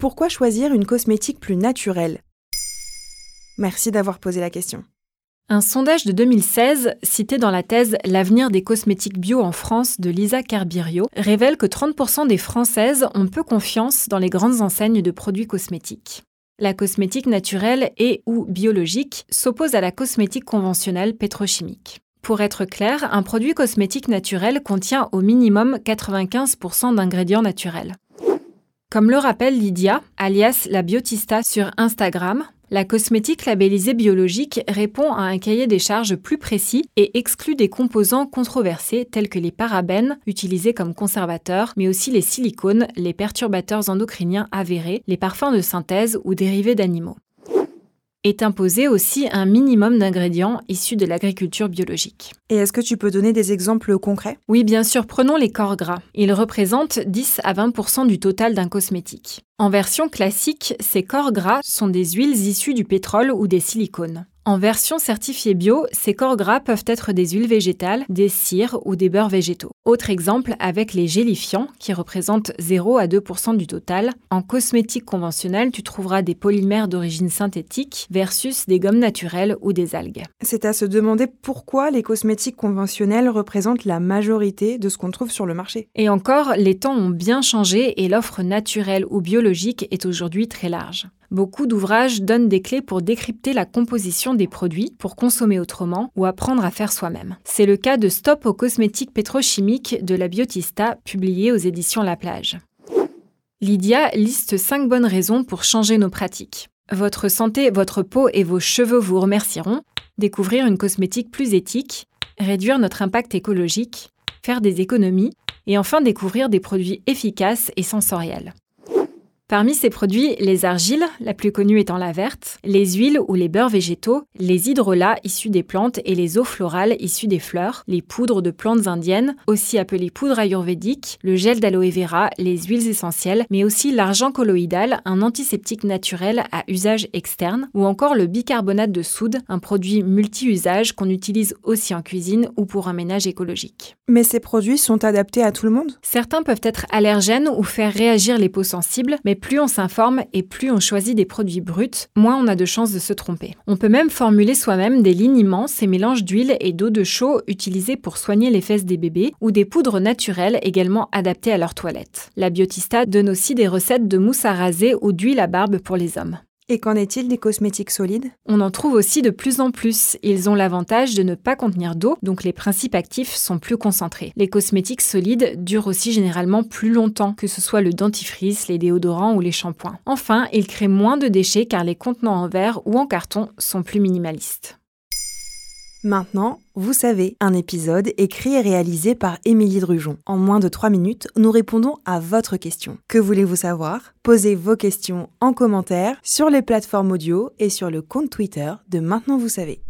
Pourquoi choisir une cosmétique plus naturelle? Merci d'avoir posé la question. Un sondage de 2016, cité dans la thèse L'avenir des cosmétiques bio en France de Lisa Carbirio, révèle que 30% des Françaises ont peu confiance dans les grandes enseignes de produits cosmétiques. La cosmétique naturelle et ou biologique s'oppose à la cosmétique conventionnelle pétrochimique. Pour être clair, un produit cosmétique naturel contient au minimum 95% d'ingrédients naturels. Comme le rappelle Lydia, alias la biotista sur Instagram, la cosmétique labellisée biologique répond à un cahier des charges plus précis et exclut des composants controversés tels que les parabènes, utilisés comme conservateurs, mais aussi les silicones, les perturbateurs endocriniens avérés, les parfums de synthèse ou dérivés d'animaux est imposé aussi un minimum d'ingrédients issus de l'agriculture biologique. Et est-ce que tu peux donner des exemples concrets? Oui, bien sûr, prenons les corps gras. Ils représentent 10 à 20% du total d'un cosmétique. En version classique, ces corps gras sont des huiles issues du pétrole ou des silicones. En version certifiée bio, ces corps gras peuvent être des huiles végétales, des cires ou des beurres végétaux. Autre exemple avec les gélifiants, qui représentent 0 à 2% du total. En cosmétique conventionnelle, tu trouveras des polymères d'origine synthétique versus des gommes naturelles ou des algues. C'est à se demander pourquoi les cosmétiques conventionnels représentent la majorité de ce qu'on trouve sur le marché. Et encore, les temps ont bien changé et l'offre naturelle ou biologique est aujourd'hui très large. Beaucoup d'ouvrages donnent des clés pour décrypter la composition des produits, pour consommer autrement ou apprendre à faire soi-même. C'est le cas de Stop aux cosmétiques pétrochimiques de la Biotista, publié aux éditions La Plage. Lydia liste 5 bonnes raisons pour changer nos pratiques. Votre santé, votre peau et vos cheveux vous remercieront. Découvrir une cosmétique plus éthique, réduire notre impact écologique, faire des économies et enfin découvrir des produits efficaces et sensoriels. Parmi ces produits, les argiles, la plus connue étant la verte, les huiles ou les beurres végétaux, les hydrolats issus des plantes et les eaux florales issues des fleurs, les poudres de plantes indiennes, aussi appelées poudres ayurvédiques, le gel d'aloe vera, les huiles essentielles, mais aussi l'argent colloïdal, un antiseptique naturel à usage externe, ou encore le bicarbonate de soude, un produit multi-usage qu'on utilise aussi en cuisine ou pour un ménage écologique. Mais ces produits sont adaptés à tout le monde? Certains peuvent être allergènes ou faire réagir les peaux sensibles, mais plus on s'informe et plus on choisit des produits bruts, moins on a de chances de se tromper. On peut même formuler soi-même des liniments, ces mélanges d'huile et d'eau de chaud utilisés pour soigner les fesses des bébés, ou des poudres naturelles également adaptées à leur toilette. La Biotista donne aussi des recettes de mousse à raser ou d'huile à barbe pour les hommes. Et qu'en est-il des cosmétiques solides? On en trouve aussi de plus en plus. Ils ont l'avantage de ne pas contenir d'eau, donc les principes actifs sont plus concentrés. Les cosmétiques solides durent aussi généralement plus longtemps, que ce soit le dentifrice, les déodorants ou les shampoings. Enfin, ils créent moins de déchets car les contenants en verre ou en carton sont plus minimalistes. Maintenant, vous savez, un épisode écrit et réalisé par Émilie Drujon. En moins de 3 minutes, nous répondons à votre question. Que voulez-vous savoir? Posez vos questions en commentaire sur les plateformes audio et sur le compte Twitter de Maintenant vous savez.